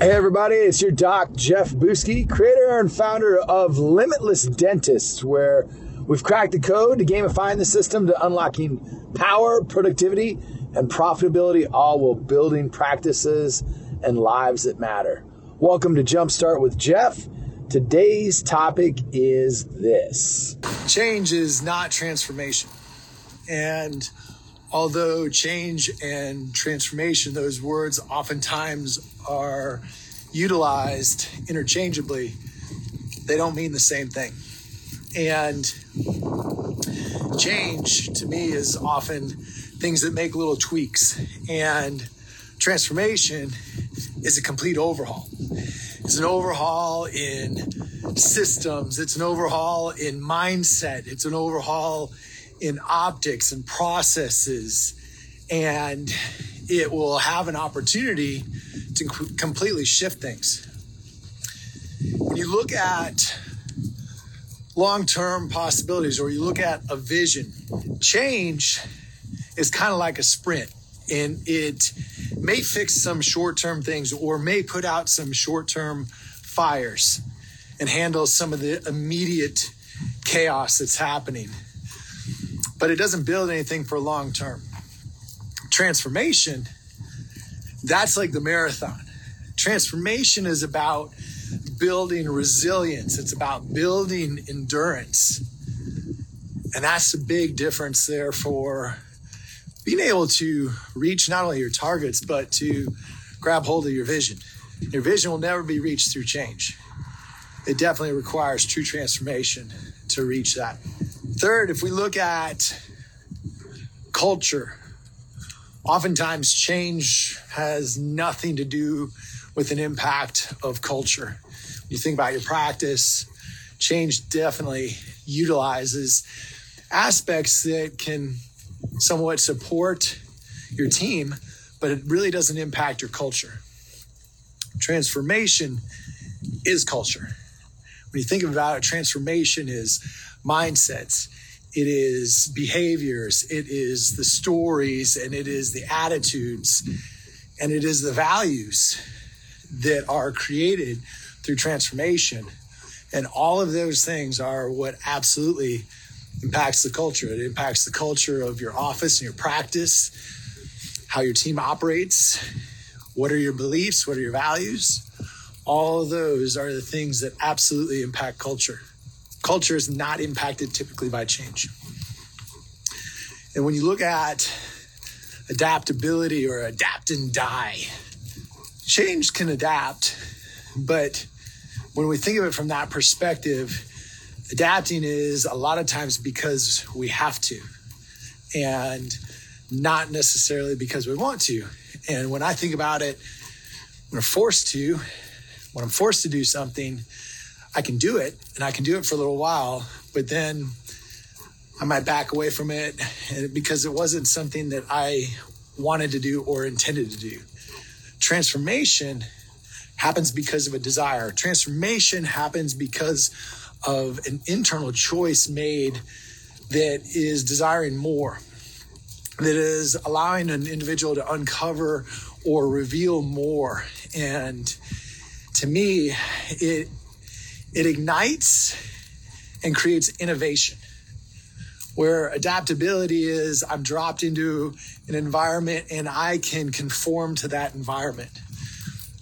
Hey, everybody, it's your doc, Jeff Buske, creator and founder of Limitless Dentists, where we've cracked the code to gamifying the system to unlocking power, productivity, and profitability, all while building practices and lives that matter. Welcome to Jumpstart with Jeff. Today's topic is this change is not transformation. And although change and transformation, those words oftentimes are utilized interchangeably, they don't mean the same thing. And change to me is often things that make little tweaks. And transformation is a complete overhaul. It's an overhaul in systems, it's an overhaul in mindset, it's an overhaul in optics and processes, and it will have an opportunity to completely shift things. When you look at long term possibilities or you look at a vision, change is kind of like a sprint and it may fix some short term things or may put out some short term fires and handle some of the immediate chaos that's happening but it doesn't build anything for long term. Transformation, that's like the marathon. Transformation is about building resilience, it's about building endurance. And that's the big difference there for being able to reach not only your targets, but to grab hold of your vision. Your vision will never be reached through change. It definitely requires true transformation to reach that. Third, if we look at culture, oftentimes change has nothing to do with an impact of culture. When you think about your practice, change definitely utilizes aspects that can somewhat support your team, but it really doesn't impact your culture. Transformation is culture. When you think about it, transformation is mindsets, it is behaviors, it is the stories, and it is the attitudes, and it is the values that are created through transformation. And all of those things are what absolutely impacts the culture. It impacts the culture of your office and your practice, how your team operates, what are your beliefs, what are your values. All of those are the things that absolutely impact culture culture is not impacted typically by change. And when you look at adaptability or adapt and die, change can adapt, but when we think of it from that perspective, adapting is a lot of times because we have to and not necessarily because we want to. And when I think about it, when we're forced to, when I'm forced to do something, I can do it and I can do it for a little while, but then I might back away from it because it wasn't something that I wanted to do or intended to do. Transformation happens because of a desire. Transformation happens because of an internal choice made that is desiring more, that is allowing an individual to uncover or reveal more. And to me, it it ignites and creates innovation. Where adaptability is, I'm dropped into an environment and I can conform to that environment.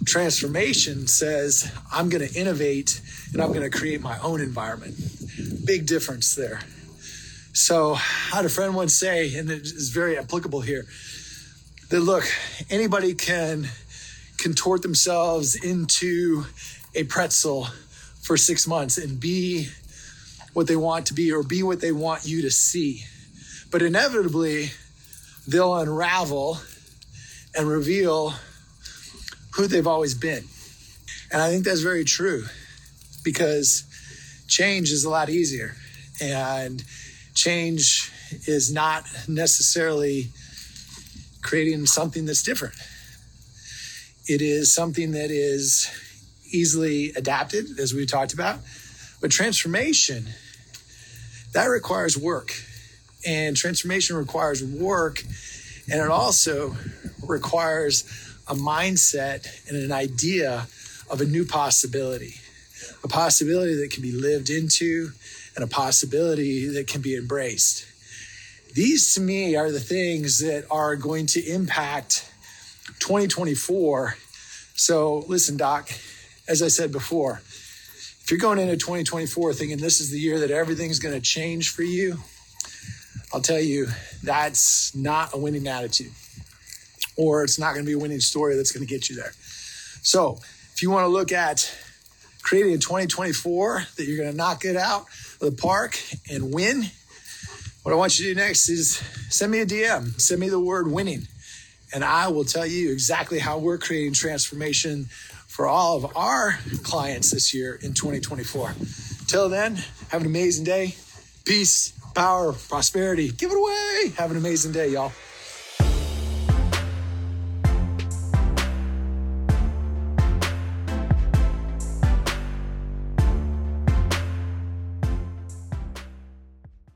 Transformation says, I'm going to innovate and I'm going to create my own environment. Big difference there. So, I had a friend once say, and it is very applicable here, that look, anybody can contort themselves into a pretzel for six months and be what they want to be or be what they want you to see. But inevitably, they'll unravel and reveal who they've always been. And I think that's very true because change is a lot easier and change is not necessarily creating something that's different. It is something that is easily adapted, as we talked about. But transformation, that requires work. And transformation requires work. And it also requires a mindset and an idea of a new possibility, a possibility that can be lived into and a possibility that can be embraced. These to me are the things that are going to impact 2024. So, listen, Doc, as I said before, if you're going into 2024 thinking this is the year that everything's going to change for you, I'll tell you that's not a winning attitude, or it's not going to be a winning story that's going to get you there. So, if you want to look at creating a 2024 that you're going to knock it out of the park and win, what I want you to do next is send me a DM, send me the word winning, and I will tell you exactly how we're creating transformation for all of our clients this year in 2024. Till then, have an amazing day. Peace, power, prosperity. Give it away. Have an amazing day, y'all.